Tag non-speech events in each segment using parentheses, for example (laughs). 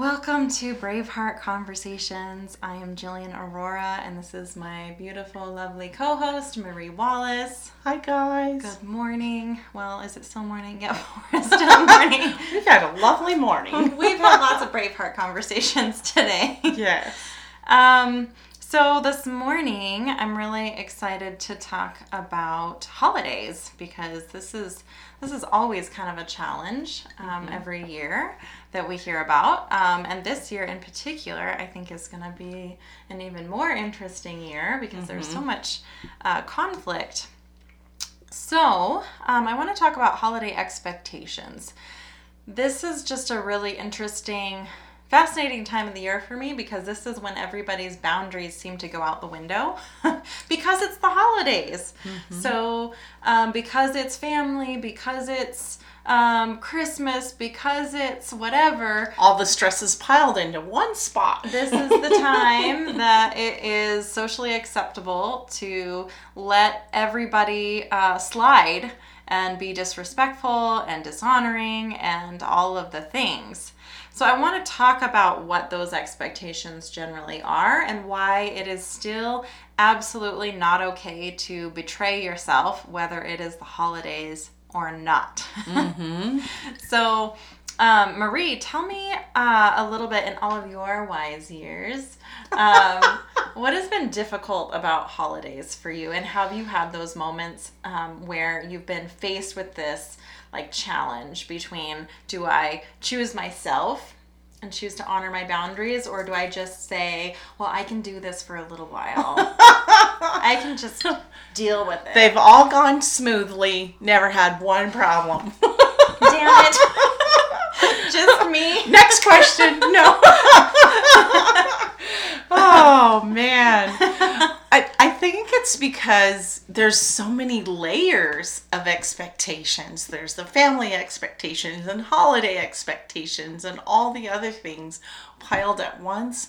welcome to Braveheart Conversations. I am Jillian Aurora, and this is my beautiful, lovely co host, Marie Wallace. Hi, guys. Good morning. Well, is it still morning? Yeah, (laughs) it's still (laughs) morning. We've had a lovely morning. (laughs) We've had lots of Braveheart conversations today. yes. Um, so this morning, I'm really excited to talk about holidays because this is this is always kind of a challenge um, every year that we hear about, um, and this year in particular, I think is going to be an even more interesting year because there's so much uh, conflict. So um, I want to talk about holiday expectations. This is just a really interesting fascinating time of the year for me because this is when everybody's boundaries seem to go out the window (laughs) because it's the holidays. So, um, because it's family, because it's um, Christmas, because it's whatever, All the stress is piled into one spot. this is the time (laughs) that it is socially acceptable to let everybody uh, slide and be disrespectful and dishonoring and all of the things. So, I want to talk about what those expectations generally are and why it is still absolutely not okay to betray yourself, whether it is the holidays or not. (laughs) so, um, Marie, tell me uh, a little bit in all of your wise years. Um, (laughs) what has been difficult about holidays for you, and have you had those moments um, where you've been faced with this like challenge between do I choose myself and choose to honor my boundaries, or do I just say, well, I can do this for a little while? (laughs) I can just deal with it. They've all gone smoothly, never had one problem. Damn it. (laughs) just me. Next question. No. (laughs) oh, man. I, I because there's so many layers of expectations. There's the family expectations and holiday expectations and all the other things piled at once.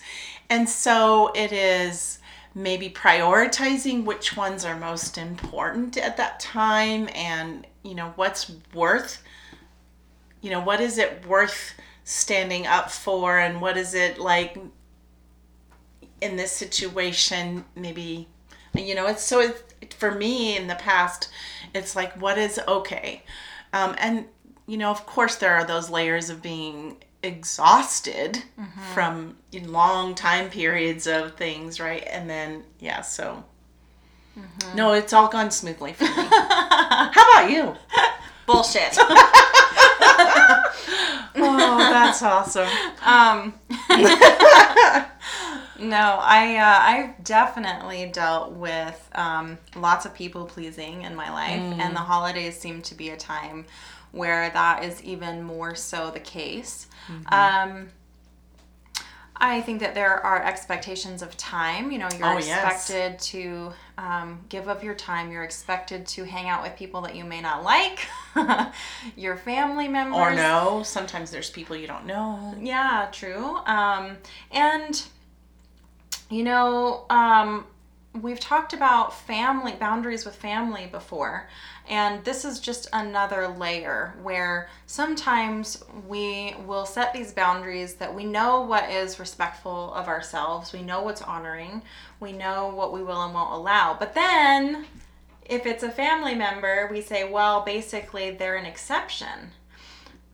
And so it is maybe prioritizing which ones are most important at that time and, you know, what's worth, you know, what is it worth standing up for and what is it like in this situation maybe you know it's so it, for me in the past it's like what is okay? Um, and you know of course there are those layers of being exhausted from long time periods of things right? And then yeah so. No it's all gone smoothly for me. (laughs) How about you? Bullshit. (laughs) oh that's awesome. Um, (laughs) no, I uh, I've definitely dealt with um, lots of people pleasing in my life, and the holidays seem to be a time where that is even more so the case. Um, I think that there are expectations of time. You know, you're Oh, yes. expected to um, give up your time. You're expected to hang out with people that you may not like, (laughs) your family members. or no sometimes there's people you don't know Yeah, true. Um, and you know, um, we've talked about family boundaries with family before, and this is just another layer where sometimes we will set these boundaries that we know what is respectful of ourselves, we know what's honoring, we know what we will and won't allow, but then. If it's a family member, we say, well, basically, they're an exception.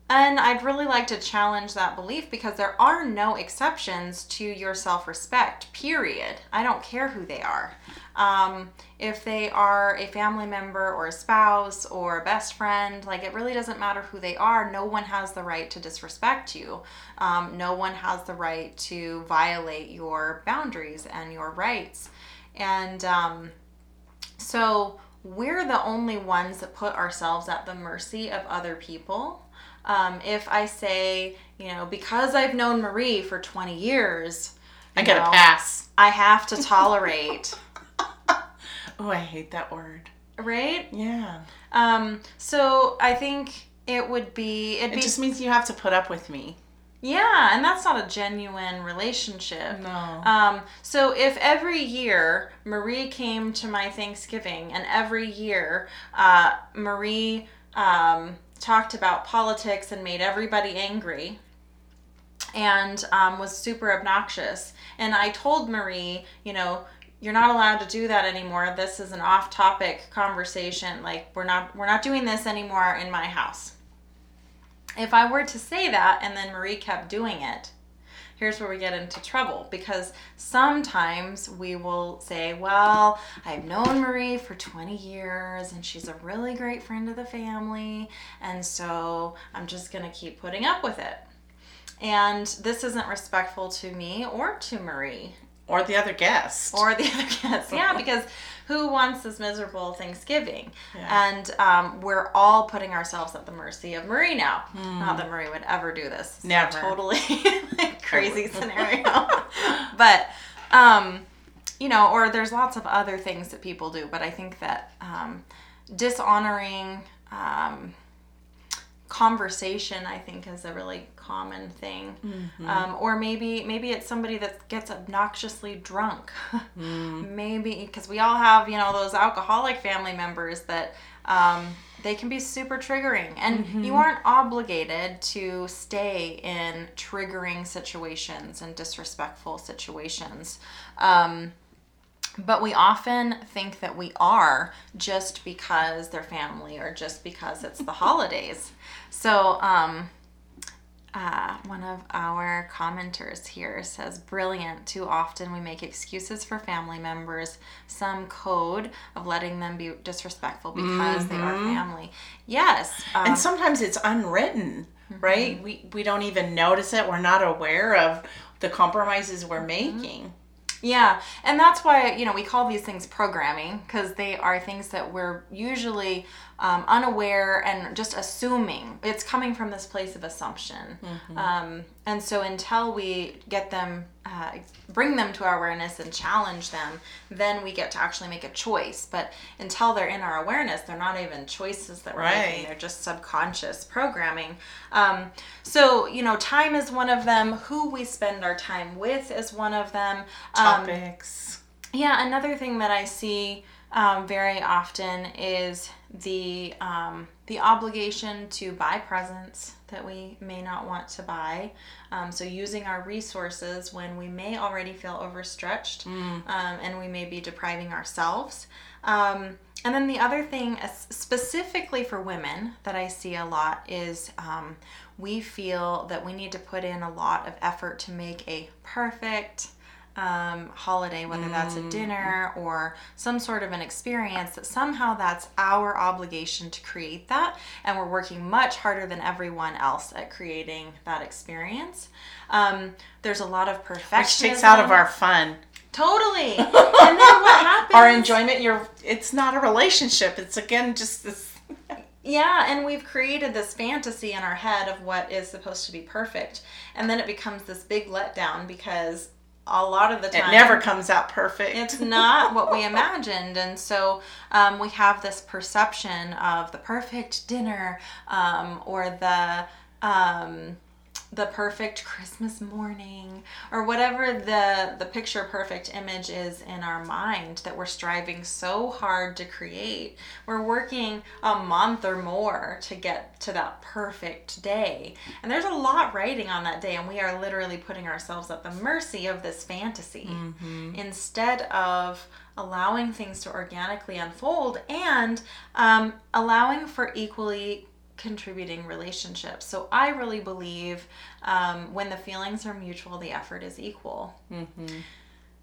And I'd really like to challenge that belief because there are no exceptions to your self respect, period. I don't care who they are. Um, if they are a family member or a spouse or a best friend, like it really doesn't matter who they are. No one has the right to disrespect you. Um, no one has the right to violate your boundaries and your rights. And um, so we're the only ones that put ourselves at the mercy of other people. Um, if I say, you know, because I've known Marie for 20 years, i get a pass. I have to tolerate, (laughs) oh i hate that word. Right? yeah. Um, so I think it would be, it'd it be, just means you have to put up with me. Yeah, and that's not a genuine relationship. no. Um, so if every year Marie came to my Thanksgiving and every year uh, Marie um, talked about politics and made everybody angry, and um, was super obnoxious. And I told Marie, you know, you're not allowed to do that anymore. This is an off-topic conversation. Like we're not we're not doing this anymore in my house. If I were to say that and then Marie kept doing it, here's where we get into trouble because sometimes we will say, Well, I've known Marie for 20 years and she's a really great friend of the family, and so I'm just going to keep putting up with it. And this isn't respectful to me or to Marie. Or the other guest. Or the other (laughs) guest. Yeah, because who wants this miserable Thanksgiving? Yeah. And um, we're all putting ourselves at the mercy of Marie now. Not that Marie would ever do this. Never. Totally (laughs) crazy scenario. (laughs) but, um, you know, or there's lots of other things that people do. But I think that um, dishonoring um, conversation, I think, is a really common thing. Um, or maybe maybe it's somebody that gets obnoxiously drunk. (laughs) maybe because we all have you know those alcoholic family members that um, they can be super triggering, and you aren't obligated to stay in triggering situations and disrespectful situations. Um, but we often think that we are just because they're family or just because it's the (laughs) holidays. So, um, uh, one of our commenters here says, Brilliant. Too often we make excuses for family members, some code of letting them be disrespectful because they are family. Yes. Um, and sometimes it's unwritten, Mm-hmm. right? We we don't even notice it. We're not aware of the compromises we're Mm-hmm. making. Yeah, and that's why you know we call these things programming because they are things that we're usually um, unaware and just assuming. It's coming from this place of assumption, um, and so until we get them, uh, bring them to our awareness and challenge them, then we get to actually make a choice. But until they're in our awareness, they're not even choices that we're making. They're just subconscious programming. Um, so you know, time is one of them. Who we spend our time with is one of them. Um, Topics. yeah, another thing that I see um, very often is the um, the obligation to buy presents that we may not want to buy. Um, so using our resources when we may already feel overstretched, um, and we may be depriving ourselves. Um, and then the other thing, specifically for women, that I see a lot is um, we feel that we need to put in a lot of effort to make a perfect um, holiday, whether that's a dinner or some sort of an experience, that somehow that's our obligation to create that. And we're working much harder than everyone else at creating that experience. Um, there's a lot of perfectionism. Which takes out of our fun. Totally. (laughs) and then what happens? Our enjoyment, you're it's not a relationship. It's again just this Yeah, and we've created this fantasy in our head of what is supposed to be perfect. And then it becomes this big letdown because a lot of the time. it never comes out perfect. it's not (laughs) what we imagined and so um, we have this perception of the perfect dinner um, or the um, the perfect christmas morning or whatever the the picture perfect image is in our mind that we're striving so hard to create. We're working a month or more to get to that perfect day. And there's a lot writing on that day and we are literally putting ourselves at the mercy of this fantasy instead of allowing things to organically unfold and um, allowing for equally contributing relationships. So I really believe um, when the feelings are mutual, the effort is equal.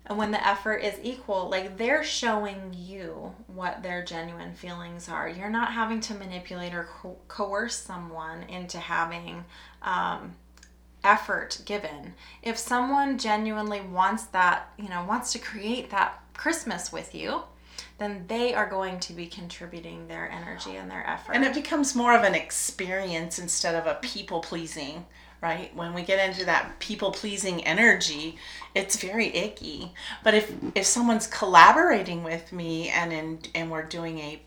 And when the effort is equal, like they're showing you what their genuine feelings are. You're not having to manipulate or co- coerce someone into having um, effort given. If someone genuinely wants that, you know, wants to create that Christmas with you, then they are going to be contributing their energy and their effort. and it becomes more of an experience instead of a people pleasing right? When we get into that people pleasing energy it's very icky. But if if someone's collaborating with me and in and we're doing a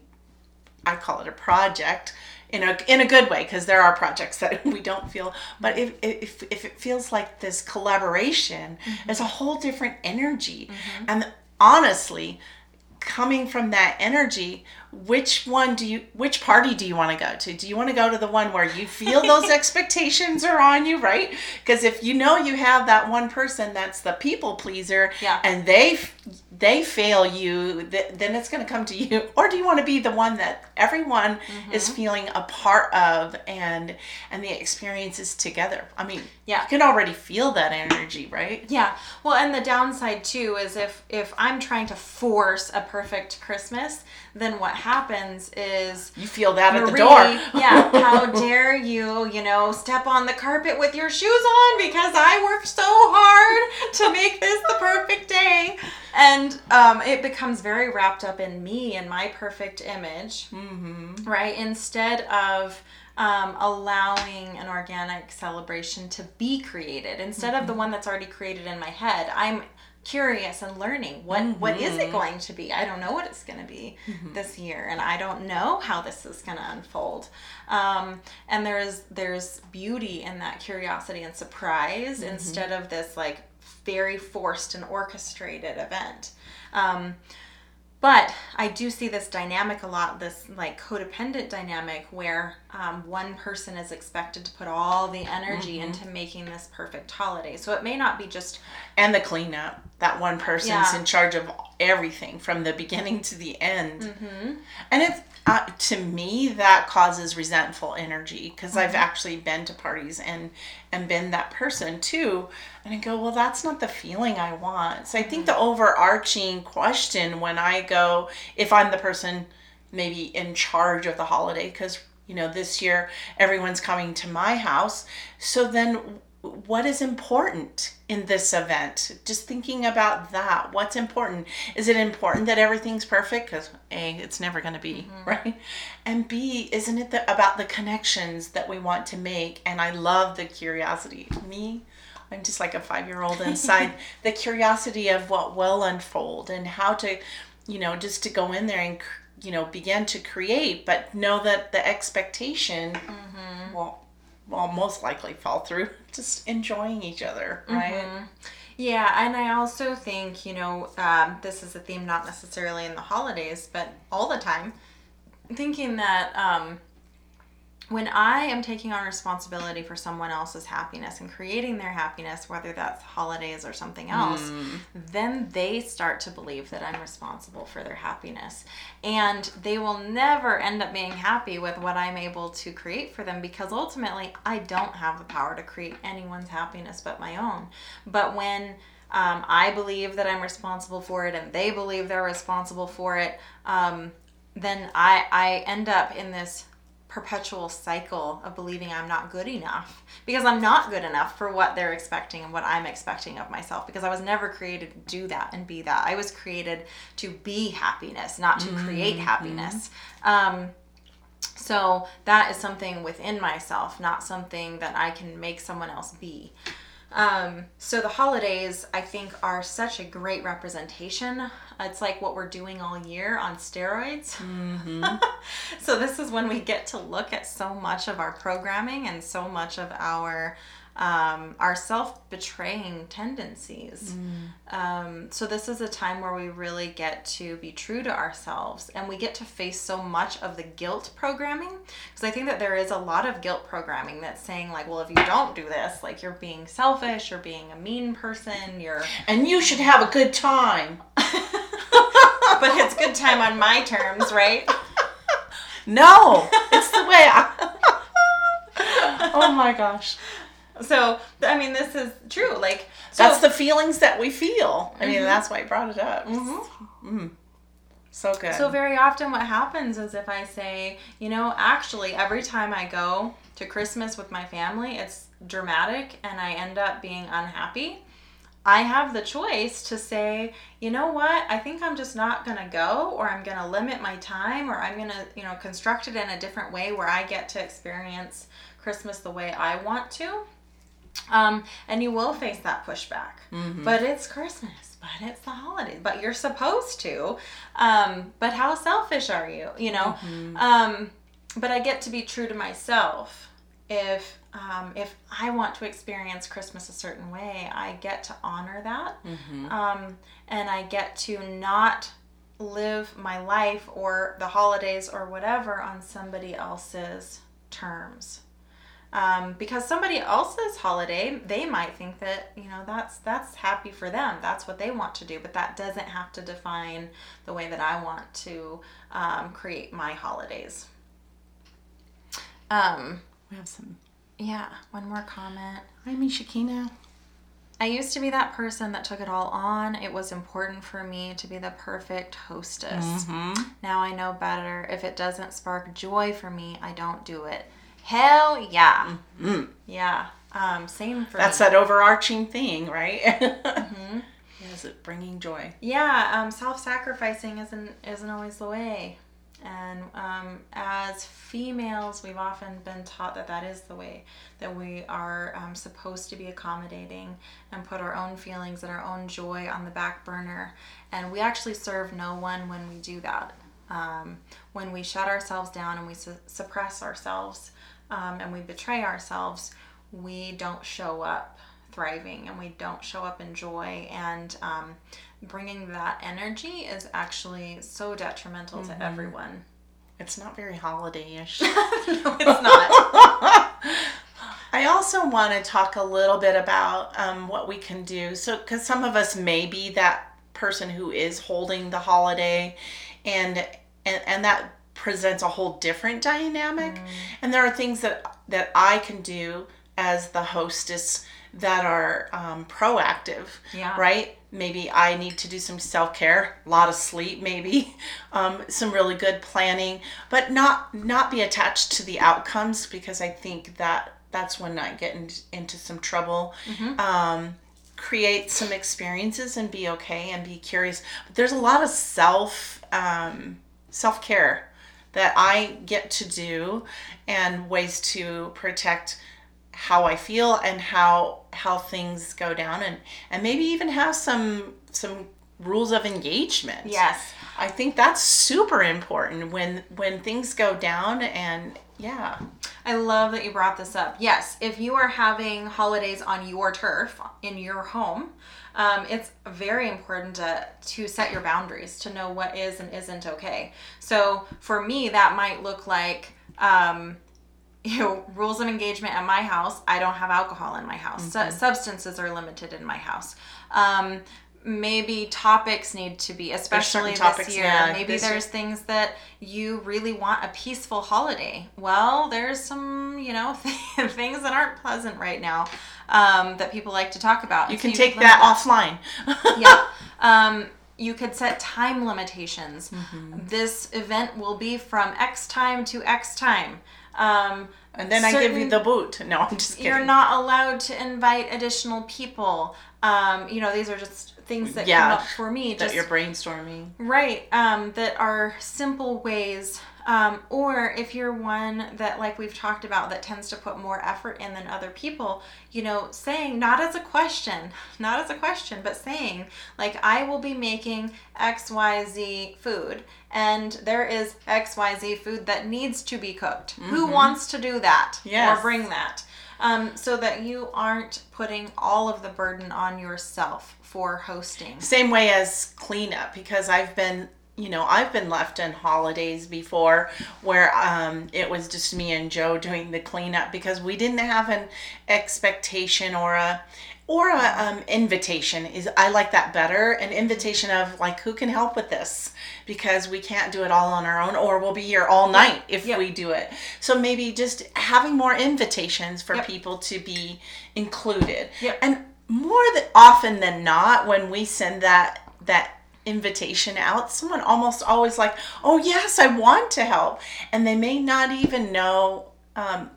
i call it a project in a in a good way because there are projects (laughs) that we don't feel but if if if it feels like this collaboration mm-hmm. it's a whole different energy. Mm-hmm. And honestly coming from that energy, which one do you which party do you want to go to? Do you want to go to the one where you feel those (laughs) expectations are on you, right? Because if you know you have that one person that's the people pleaser Yeah. and they they fail you, th- then it's going to come to you. (laughs) Or do you want to be the one that everyone Mm-hmm. is feeling a part of and and the experiences together? I mean, Yeah. you can already feel that energy, right? Yeah. Well, and the downside too is if if I'm trying to force a perfect Christmas, then what happens is You feel that at the door. (laughs) yeah, how (laughs) dare you, you know, step on the carpet with your shoes on because I worked so hard to make this the perfect day. And um, it becomes very wrapped up in me and my perfect image, mm-hmm. right? Instead of um, allowing an organic celebration to be created, instead of the one that's already created in my head, I'm curious and learning what what is it going to be? I don't know what it's going to be this year and i don't know how this is going to unfold. Um, and there's there's beauty in that curiosity and surprise instead of this like very forced and orchestrated event. Um, but I do see this dynamic a lot, this like codependent dynamic where um, one person is expected to put all the energy into making this perfect holiday. So it may not be just, and the cleanup. That one person's Yeah. in charge of everything from the beginning to the end. Mm-hmm. And it's uh, to me that causes resentful energy because I've Mm-hmm. actually been to parties and and been that person too. And I go, well, that's not the feeling I want. So I think Mm-hmm. the overarching question when I go, if I'm the person maybe in charge of the holiday, because you know this year everyone's coming to my house, so then what is important in this event? Just thinking about that what's important? Is it important that everything's perfect? Because a it's never going to be mm-hmm. right? And b isn't it the, about the connections that we want to make? And i love the curiosity. Me i'm just like a five year old inside (laughs) the curiosity of what will unfold and how to you know just to go in there and you know begin to create but know that the expectation mm-hmm. will will most likely fall through (laughs) just enjoying each other right yeah. And I also think, you know, um, this is a theme not necessarily in the holidays, but all the time, thinking that um, when I am taking on responsibility for someone else's happiness and creating their happiness, whether that's holidays or something else, then they start to believe that I'm responsible for their happiness. And they will never end up being happy with what I'm able to create for them because ultimately I don't have the power to create anyone's happiness but my own. But when um, I believe that I'm responsible for it and they believe they're responsible for it, um, then I, I end up in this perpetual cycle of believing I'm not good enough because I'm not good enough for what they're expecting and what I'm expecting of myself because I was never created to do that and be that. I was created to be happiness, not to create happiness. Um, so that is something within myself, not something that I can make someone else be. Um, so the holidays, I think, are such a great representation. It's like what we're doing all year on steroids. (laughs) so this is when we get to look at so much of our programming and so much of our um, our self betraying tendencies. Um, so this is a time where we really get to be true to ourselves and we get to face so much of the guilt programming because I think that there is a lot of guilt programming that's saying like, well, if you don't do this, like you're being selfish, you're being a mean person, you're (laughs) and you should have a good time (laughs) but it's good time on my terms, right? (laughs) no it's the way i oh my gosh So I mean, this is true. Like so, that's the feelings that we feel i mean that's why i brought it up mm. so good So very often what happens is if I say, you know, actually every time I go to Christmas with my family, it's dramatic and I end up being unhappy. I have the choice to say, you know what, I think I'm just not going to go or I'm going to limit my time or I'm going to, you know, construct it in a different way where I get to experience Christmas the way I want to. Um, and you will face that pushback. But it's Christmas, but it's the holidays, but you're supposed to. Um, but how selfish are you? You know? Um, but I get to be true to myself. If um, if I want to experience Christmas a certain way, I get to honor that, um, and I get to not live my life or the holidays or whatever on somebody else's terms. Um, because somebody else's holiday, they might think that you know that's that's happy for them. That's what they want to do, but that doesn't have to define the way that I want to um, create my holidays. Um, We have some. yeah, one more comment. Hi, me, Shakina. I used to be that person that took it all on. It was important for me to be the perfect hostess. Mm-hmm. Now I know better. If it doesn't spark joy for me, I don't do it. Hell yeah. Mm. Yeah. Um, same for That's me. that overarching thing, right? (laughs) mm-hmm. Is it bringing joy? Yeah, um, self-sacrificing isn't isn't always the way, and um, as females, we've often been taught that that is the way that we are um, supposed to be accommodating and put our own feelings and our own joy on the back burner, and we actually serve no one when we do that. Um, when we shut ourselves down and we su- suppress ourselves um, and we betray ourselves, we don't show up thriving and we don't show up in joy and um, bringing that energy is actually so detrimental to everyone It's not very holiday-ish. (laughs) no it's not (laughs) I also want to talk a little bit about um, what we can do. So, because some of us may be that person who is holding the holiday, and and and that presents a whole different dynamic. And there are things that that I can do as the hostess that are um, proactive. Yeah. Right. Maybe I need to do some self care, a lot of sleep, maybe (laughs) um, some really good planning, but not not be attached to the outcomes because I think that that's when I get in, into some trouble. Um, create some experiences and be okay and be curious. But there's a lot of self um, self care that I get to do and ways to protect how I feel and how how things go down and and maybe even have some some rules of engagement. yes I think that's super important when when things go down and yeah. i love that you brought this up. Yes if you are having holidays on your turf in your home um, it's very important to, to set your boundaries to know what is and isn't okay. So for me that might look like um, (laughs) you know rules of engagement at my house i don't have alcohol in my house. Su- substances are limited in my house. Um, maybe topics need to be especially this topics, year yeah, maybe this year. there's things that you really want a peaceful holiday well there's some you know (laughs) things that aren't pleasant right now um, that people like to talk about You So can could take limit that offline. (laughs) yeah. Um, you could set time limitations. Mm-hmm. This event will be from X time to X time. Um, And then I give you the boot. No, I'm just kidding. You're not allowed to invite additional people. Um, you know, these are just things that Yeah, come up for me. that Just you're brainstorming. Right, um, that are simple ways. Um, or if you're one that, like we've talked about, that tends to put more effort in than other people, you know, saying, not as a question, (laughs) not as a question, but saying, like, I will be making XYZ food, and there is XYZ food that needs to be cooked. Who wants to do that? Yes. Or bring that? Um, so that you aren't putting all of the burden on yourself for hosting. Same way as cleanup because I've been, you know, I've been left on holidays before where um, it was just me and Joe doing the cleanup because we didn't have an expectation or a or a um, invitation is I like that better an invitation of like who can help with this because we can't do it all on our own or we'll be here all night if Yep. we do it so maybe just having more invitations for Yep. people to be included Yep. and more than often than not when we send that that invitation out someone almost always like oh yes i want to help and they may not even know um,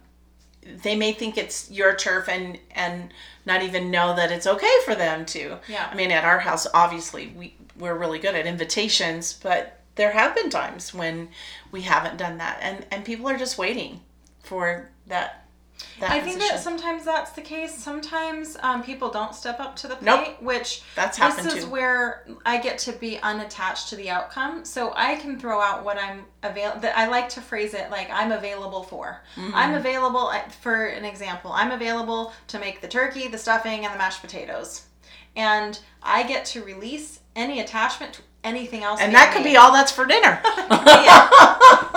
they may think it's your turf and and not even know that it's okay for them to Yeah. i mean at our house obviously we we're really good at invitations but there have been times when we haven't done that and and people are just waiting for that that I think position. that sometimes that's the case. Sometimes um, people don't step up to the plate, Nope. which That's this happened is too. where I get to be unattached to the outcome. So I can throw out what I'm available. I like to phrase it like I'm available for. Mm-hmm. I'm available for an example. I'm available to make the turkey, the stuffing, and the mashed potatoes, and I get to release any attachment to anything else. And that could made. be all that's for dinner. (laughs)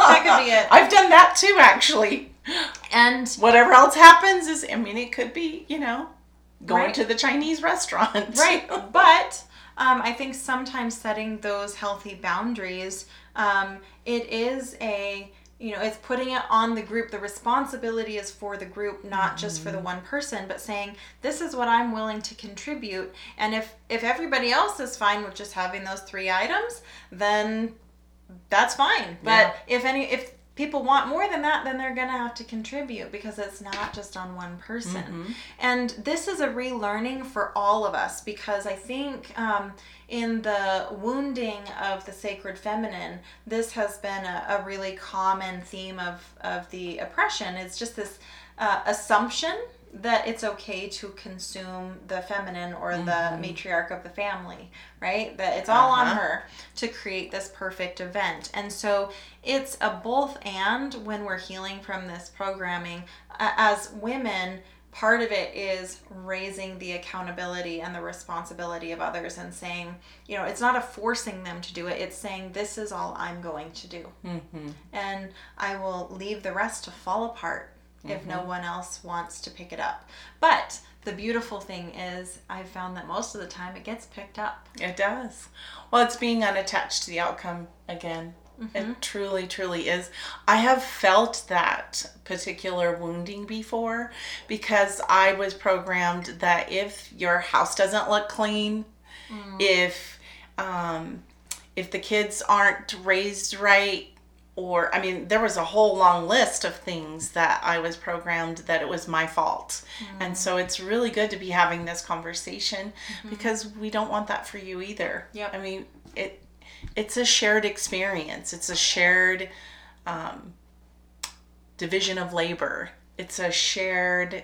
That could be it. (laughs) I've done that too, actually. And Whatever else happens is, I mean, it could be, you know, going Right. to the Chinese restaurant. (laughs) right, but um, I think sometimes setting those healthy boundaries, um, it is a you know it's putting it on the group the responsibility is for the group not just for the one person but saying this is what i'm willing to contribute and if if everybody else is fine with just having those three items then that's fine but Yeah. if any if people want more than that then they're gonna have to contribute because it's not just on one person. And this is a relearning for all of us because i think um, in the wounding of the sacred feminine this has been a, a really common theme of of the oppression. It's just this uh, assumption that it's okay to consume the feminine or the matriarch of the family, right? That it's all on Uh-huh. her to create this perfect event. And so it's a both and when we're healing from this programming. As women, part of it is raising the accountability and the responsibility of others and saying, you know, it's not a forcing them to do it, it's saying, this is all I'm going to do. And I will leave the rest to fall apart if no one else wants to pick it up. But the beautiful thing is, I've found that most of the time it gets picked up. It does. Well, it's being unattached to the outcome again. Mm-hmm. It truly, truly is. I have felt that particular wounding before because I was programmed that if your house doesn't look clean, Mm. if um, if the kids aren't raised right, or I mean, there was a whole long list of things that I was programmed that it was my fault. And so it's really good to be having this conversation because we don't want that for you either. Yep. I mean, it it's a shared experience. It's a shared um, division of labor. It's a shared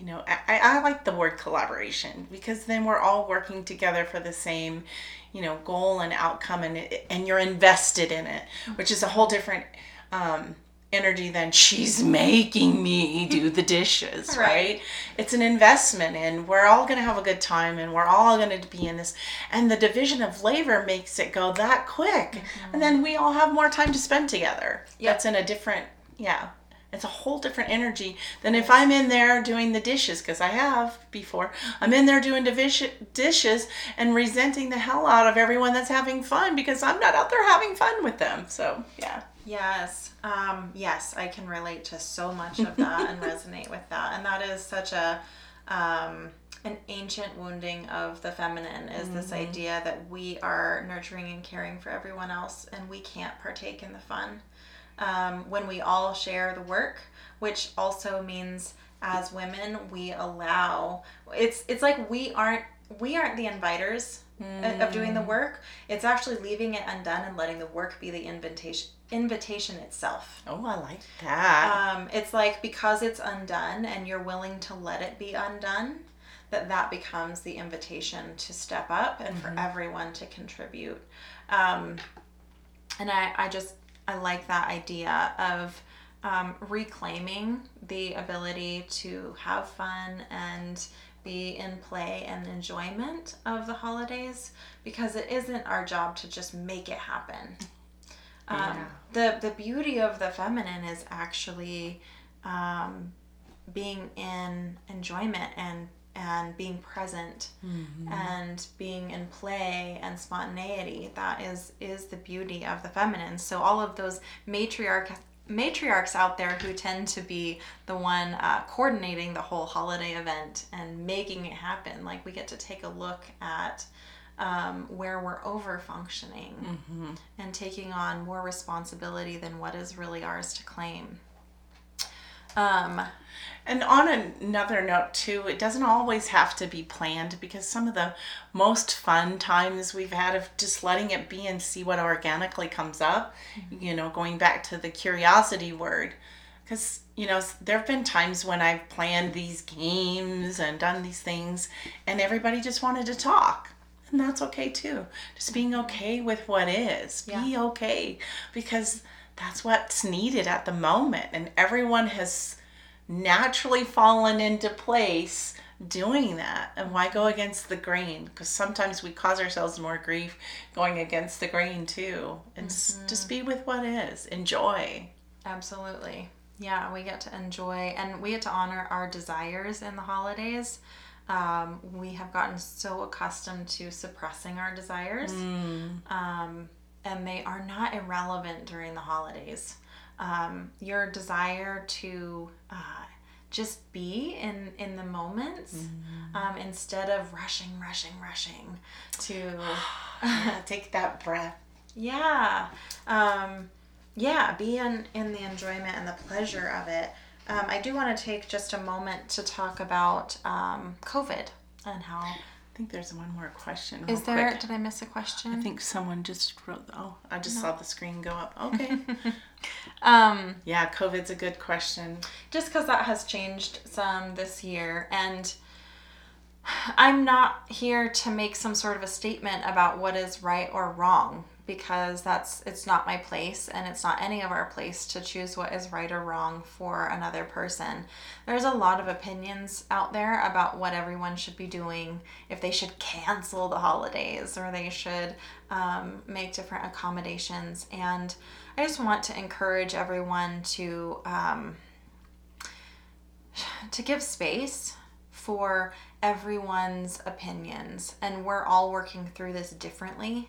you know, I, I like the word collaboration because then we're all working together for the same, you know, goal and outcome, and it, and you're invested in it, which is a whole different um, energy than she's making me do the dishes, (laughs) right? Right. It's an investment, and we're all gonna have a good time, and we're all gonna be in this, and the division of labor makes it go that quick, and then we all have more time to spend together. Yep. That's in a different, yeah. It's a whole different energy than if I'm in there doing the dishes, because I have before. I'm in there doing division, dishes and resenting the hell out of everyone that's having fun because I'm not out there having fun with them. So, yeah. Yes. Um, yes, I can relate to so much of (laughs) that and resonate with that. And that is such a um, an ancient wounding of the feminine is this idea that we are nurturing and caring for everyone else and we can't partake in the fun. Um, when we all share the work, which also means as women we allow it's it's like we aren't we aren't the inviters of- of doing the work. It's actually leaving it undone and letting the work be the invitation invitation itself. Oh, I like that. Um, it's like because it's undone and you're willing to let it be undone, that that becomes the invitation to step up and for everyone to contribute. Um, and I, I just I like that idea of um, reclaiming the ability to have fun and be in play and enjoyment of the holidays because it isn't our job to just make it happen. Um, the the beauty of the feminine is actually um, being in enjoyment and and being present and being in play and spontaneity that is is the beauty of the feminine. So all of those matriarch matriarchs out there who tend to be the one uh, coordinating the whole holiday event and making it happen like we get to take a look at um, where we're over functioning and taking on more responsibility than what is really ours to claim. Um, And on another note, too, it doesn't always have to be planned because some of the most fun times we've had of just letting it be and see what organically comes up, mm-hmm. you know, going back to the curiosity word. Because, you know, there have been times when I've planned these games and done these things and everybody just wanted to talk. And that's okay too. Just being mm-hmm. okay with what is. Be okay because that's what's needed at the moment. And everyone has naturally fallen into place doing that. And why go against the grain? Because sometimes we cause ourselves more grief going against the grain too. And mm-hmm. just be with what is. Enjoy. Absolutely. Yeah we get to enjoy and we get to honor our desires in the holidays. Um, we have gotten so accustomed to suppressing our desires mm. um, and they are not irrelevant during the holidays um, your desire to uh, just be in in the moments mm-hmm. um, instead of rushing rushing rushing to (sighs) (laughs) take that breath. Yeah. Um, yeah be in in the enjoyment and the pleasure of it. Um, i do want to take just a moment to talk about um, covid and how think there's one more question. Is there? Quick. Did I miss a question? I think someone just wrote. Oh, I just no. saw the screen go up. Okay. (laughs) um, yeah, COVID's a good question. Just because that has changed some this year, and I'm not here to make some sort of a statement about what is right or wrong because that's it's not my place and it's not any of our place to choose what is right or wrong for another person. There's a lot of opinions out there about what everyone should be doing, if they should cancel the holidays or they should um, make different accommodations. And I just want to encourage everyone to um, to give space for everyone's opinions and we're all working through this differently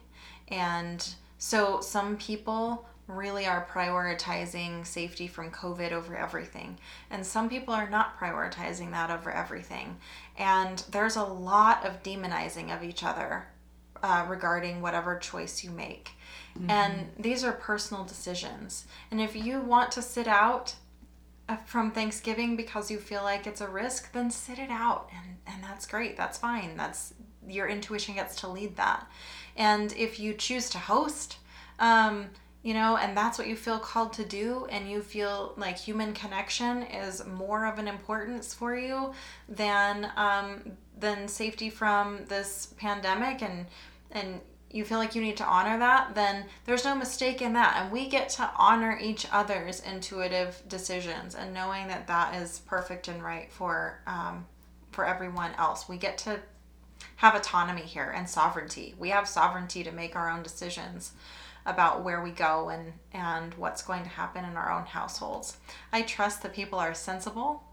and so some people really are prioritizing safety from COVID over everything. And some people are not prioritizing that over everything. And there's a lot of demonizing of each other uh, regarding whatever choice you make. Mm-hmm. And these are personal decisions. And if you want to sit out from Thanksgiving because you feel like it's a risk, then sit it out. And, and that's great. That's fine. That's your intuition gets to lead that. And if you choose to host, um, you know, and that's what you feel called to do, and you feel like human connection is more of an importance for you than um, than safety from this pandemic, and and you feel like you need to honor that, then there's no mistake in that. And we get to honor each other's intuitive decisions and knowing that that is perfect and right for um, for everyone else. We get to have autonomy here and sovereignty. We have sovereignty to make our own decisions about where we go and and what's going to happen in our own households. I trust that people are sensible.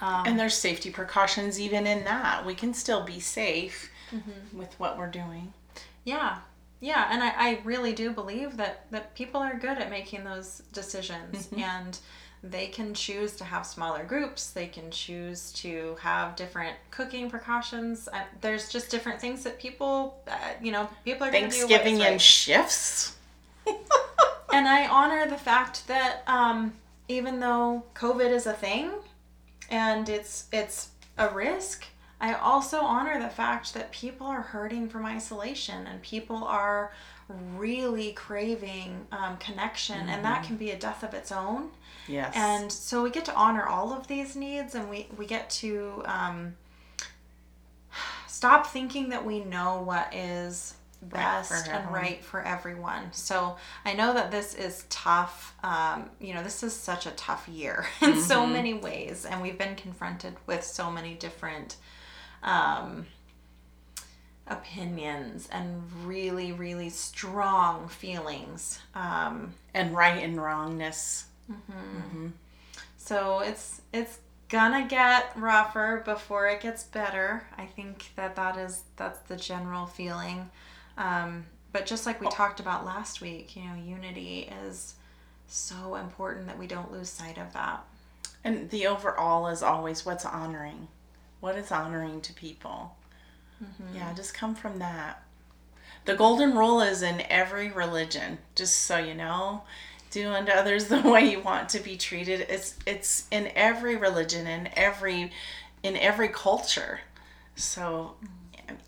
Um, and there's safety precautions even in that. We can still be safe mm-hmm. with what we're doing. Yeah. Yeah, and I, I really do believe that that people are good at making those decisions mm-hmm. and they can choose to have smaller groups they can choose to have different cooking precautions uh, there's just different things that people uh, you know people are thanksgiving in shifts (laughs) and i honor the fact that um, even though covid is a thing and it's it's a risk i also honor the fact that people are hurting from isolation and people are really craving um, connection mm-hmm. and that mm-hmm. can be a death of its own Yes. And so we get to honor all of these needs and we, we get to um, stop thinking that we know what is best right and right for everyone. So I know that this is tough. Um, you know, this is such a tough year (laughs) in mm-hmm. so many ways, and we've been confronted with so many different um, opinions and really, really strong feelings. Um, and right and wrongness. Mm-hmm. Mm-hmm. So it's it's gonna get rougher before it gets better. I think that that is that's the general feeling. Um, but just like we oh. talked about last week, you know, unity is so important that we don't lose sight of that. And the overall is always what's honoring. What is honoring to people? Mm-hmm. Yeah, just come from that. The golden rule is in every religion, just so you know. Do unto others (laughs) the way you want to be treated. It's it's in every religion in every in every culture. So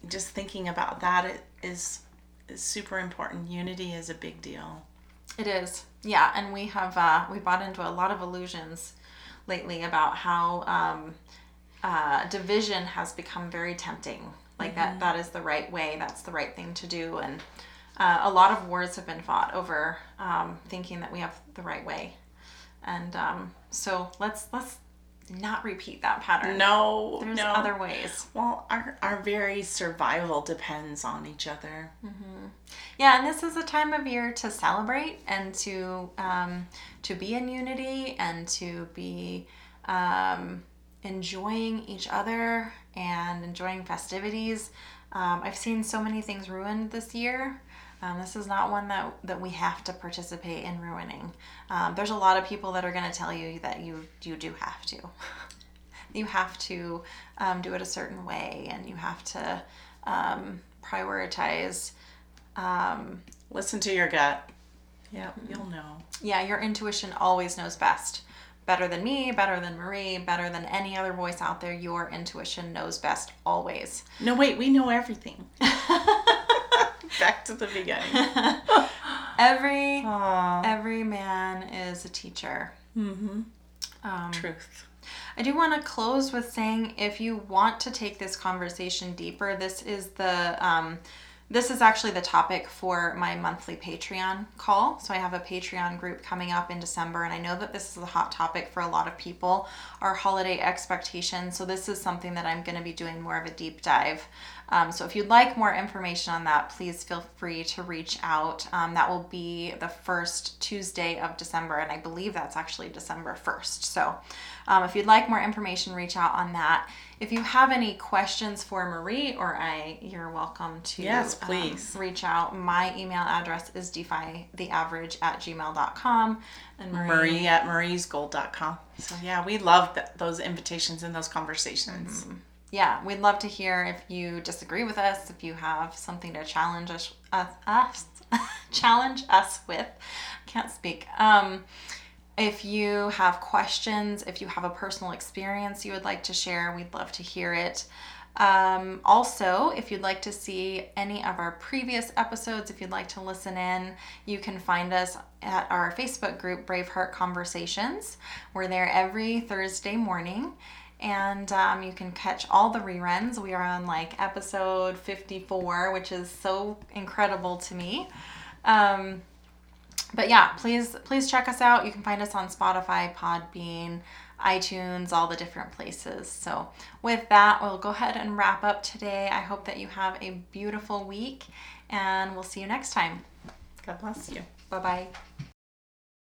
just thinking about that is is super important. Unity is a big deal. It is. Yeah and we have uh, we bought into a lot of illusions lately about how um, uh, division has become very tempting like mm-hmm. that that is the right way that's the right thing to do and uh, a lot of wars have been fought over um, thinking that we have the right way, and um, so let's let's not repeat that pattern. No, There's no. other ways. Well, our, our very survival depends on each other. Yeah, and this is a time of year to celebrate and to um, to be in unity and to be um, enjoying each other and enjoying festivities. Um, I've seen so many things ruined this year. Um, this is not one that, that we have to participate in ruining. Um, there's a lot of people that are going to tell you that you you do have to. (laughs) you have to um, do it a certain way, and you have to um, prioritize. Um, Listen to your gut. Yeah, you'll know. yeah, your intuition always knows best. Better than me, better than Marie, better than any other voice out there. Your intuition knows best always. No, wait, we know everything. (laughs) Back to the beginning. (laughs) Every Aww. every man is a teacher. Mm-hmm. Um, Truth. I do want to close with saying if you want to take this conversation deeper, this is the um, this is actually the topic for my monthly Patreon call. So I have a Patreon group coming up in December, and I know that this is a hot topic for a lot of people. Our holiday expectations. So this is something that I'm going to be doing more of a deep dive. Um, so if you'd like more information on that, please feel free to reach out. Um, that will be the first Tuesday of December, and I believe that's actually December 1st. So um, if you'd like more information, reach out on that. If you have any questions for Marie or I, you're welcome to Yes, um, please. reach out. My email address is defytheaverage at gmail.com. And Marie, Marie at mariesgold.com. So, yeah, we love th- those invitations and those conversations. yeah, we'd love to hear if you disagree with us, if you have something to challenge us, us, us (laughs) challenge us with. Can't speak. Um, if you have questions, if you have a personal experience you would like to share, we'd love to hear it. Um, also, if you'd like to see any of our previous episodes, if you'd like to listen in, you can find us at our Facebook group, Braveheart Conversations. We're there every Thursday morning and um, you can catch all the reruns. We are on like episode 54, which is so incredible to me. Um, but yeah, please please check us out. You can find us on Spotify, Podbean, iTunes, all the different places. So with that, we'll go ahead and wrap up today. I hope that you have a beautiful week, and we'll see you next time. God bless you. Bye bye.